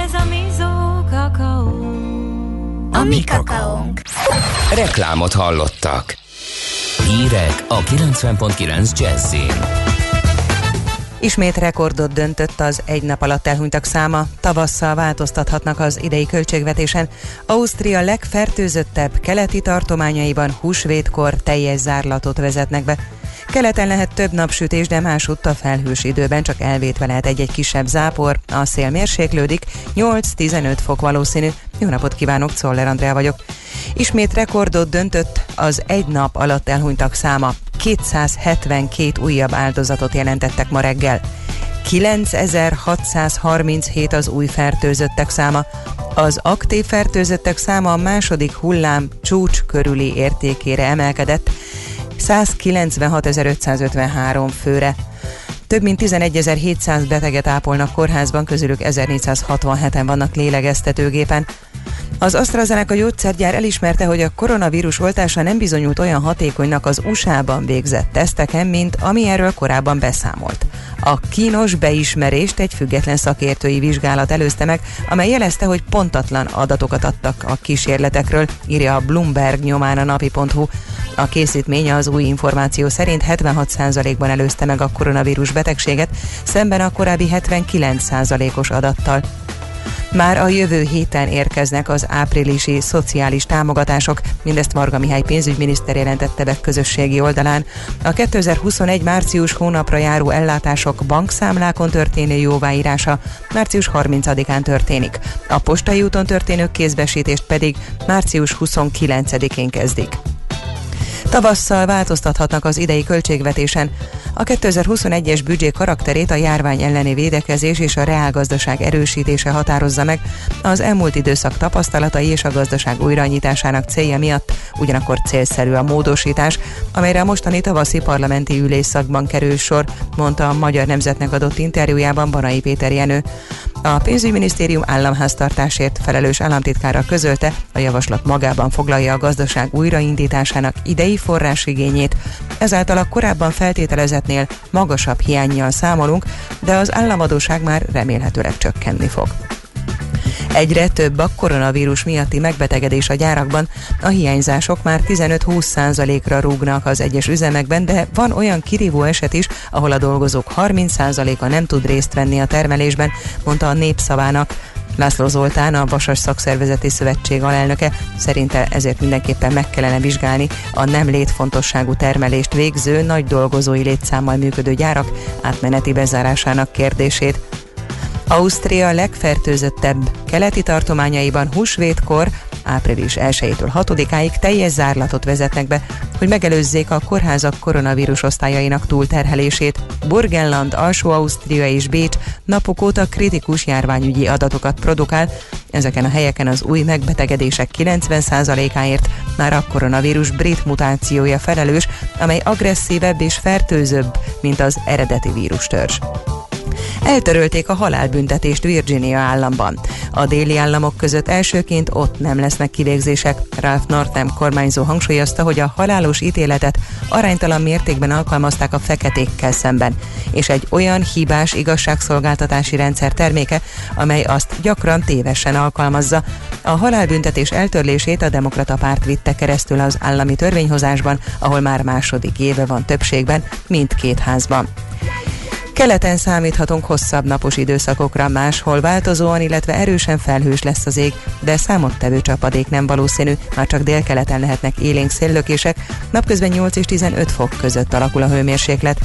ez a Bizó kakaó. A mi kakaónk. Reklámot hallottak. Hírek a 90.9 Jazzin. Ismét rekordot döntött az egy nap alatt elhunytak száma. Tavasszal változtathatnak az idei költségvetésen. Ausztria legfertőzöttebb keleti tartományaiban húsvétkor teljes zárlatot vezetnek be. Keleten lehet több napsütés, de másutt a felhős időben csak elvétve lehet egy-egy kisebb zápor. A szél mérséklődik, 8-15 fok valószínű. Jó napot kívánok, Czoller Andrea vagyok. Ismét rekordot döntött az egy nap alatt elhunytak száma. 272 újabb áldozatot jelentettek ma reggel. 9637 az új fertőzöttek száma. Az aktív fertőzöttek száma a második hullám csúcs körüli értékére emelkedett, 196.553 főre. Több mint 11.700 beteget ápolnak kórházban, közülük 1467-en vannak lélegeztetőgépen. Az AstraZeneca gyógyszergyár elismerte, hogy a koronavírus oltása nem bizonyult olyan hatékonynak az USA-ban végzett teszteken, mint ami erről korábban beszámolt. A kínos beismerést egy független szakértői vizsgálat előzte meg, amely jelezte, hogy pontatlan adatokat adtak a kísérletekről, írja a Bloomberg nyomán a napi.hu. A készítmény az új információ szerint 76%-ban előzte meg a koronavírus betegséget, szemben a korábbi 79%-os adattal. Már a jövő héten érkeznek az áprilisi szociális támogatások, mindezt Marga Mihály pénzügyminiszter jelentette be közösségi oldalán. A 2021 március hónapra járó ellátások bankszámlákon történő jóváírása március 30-án történik. A postai úton történő kézbesítést pedig március 29-én kezdik. Tavasszal változtathatnak az idei költségvetésen. A 2021-es büdzsé karakterét a járvány elleni védekezés és a reálgazdaság erősítése határozza meg az elmúlt időszak tapasztalatai és a gazdaság újranyitásának célja miatt ugyanakkor célszerű a módosítás, amelyre a mostani tavaszi parlamenti ülésszakban kerül sor, mondta a Magyar Nemzetnek adott interjújában Banai Péter Jenő. A pénzügyminisztérium államháztartásért felelős államtitkára közölte, a javaslat magában foglalja a gazdaság újraindításának idei forrásigényét, ezáltal a korábban feltételezetnél magasabb hiányjal számolunk, de az államadóság már remélhetőleg csökkenni fog. Egyre több a koronavírus miatti megbetegedés a gyárakban, a hiányzások már 15-20 százalékra rúgnak az egyes üzemekben, de van olyan kirívó eset is, ahol a dolgozók 30 százaléka nem tud részt venni a termelésben, mondta a népszavának. László Zoltán, a Vasas Szakszervezeti Szövetség alelnöke szerinte ezért mindenképpen meg kellene vizsgálni a nem létfontosságú termelést végző nagy dolgozói létszámmal működő gyárak átmeneti bezárásának kérdését. Ausztria legfertőzöttebb keleti tartományaiban húsvétkor április 1-től 6-áig teljes zárlatot vezetnek be, hogy megelőzzék a kórházak koronavírus osztályainak túlterhelését. Burgenland, Alsó-Ausztria és Bécs napok óta kritikus járványügyi adatokat produkál, ezeken a helyeken az új megbetegedések 90%-áért már a koronavírus brit mutációja felelős, amely agresszívebb és fertőzőbb, mint az eredeti vírustörzs eltörölték a halálbüntetést Virginia államban. A déli államok között elsőként ott nem lesznek kivégzések. Ralph Northam kormányzó hangsúlyozta, hogy a halálos ítéletet aránytalan mértékben alkalmazták a feketékkel szemben, és egy olyan hibás igazságszolgáltatási rendszer terméke, amely azt gyakran tévesen alkalmazza. A halálbüntetés eltörlését a demokrata párt vitte keresztül az állami törvényhozásban, ahol már második éve van többségben, mindkét házban. Keleten számíthatunk hosszabb napos időszakokra, máshol változóan, illetve erősen felhős lesz az ég, de számottevő csapadék nem valószínű, már csak délkeleten lehetnek élénk széllökések, napközben 8 és 15 fok között alakul a hőmérséklet.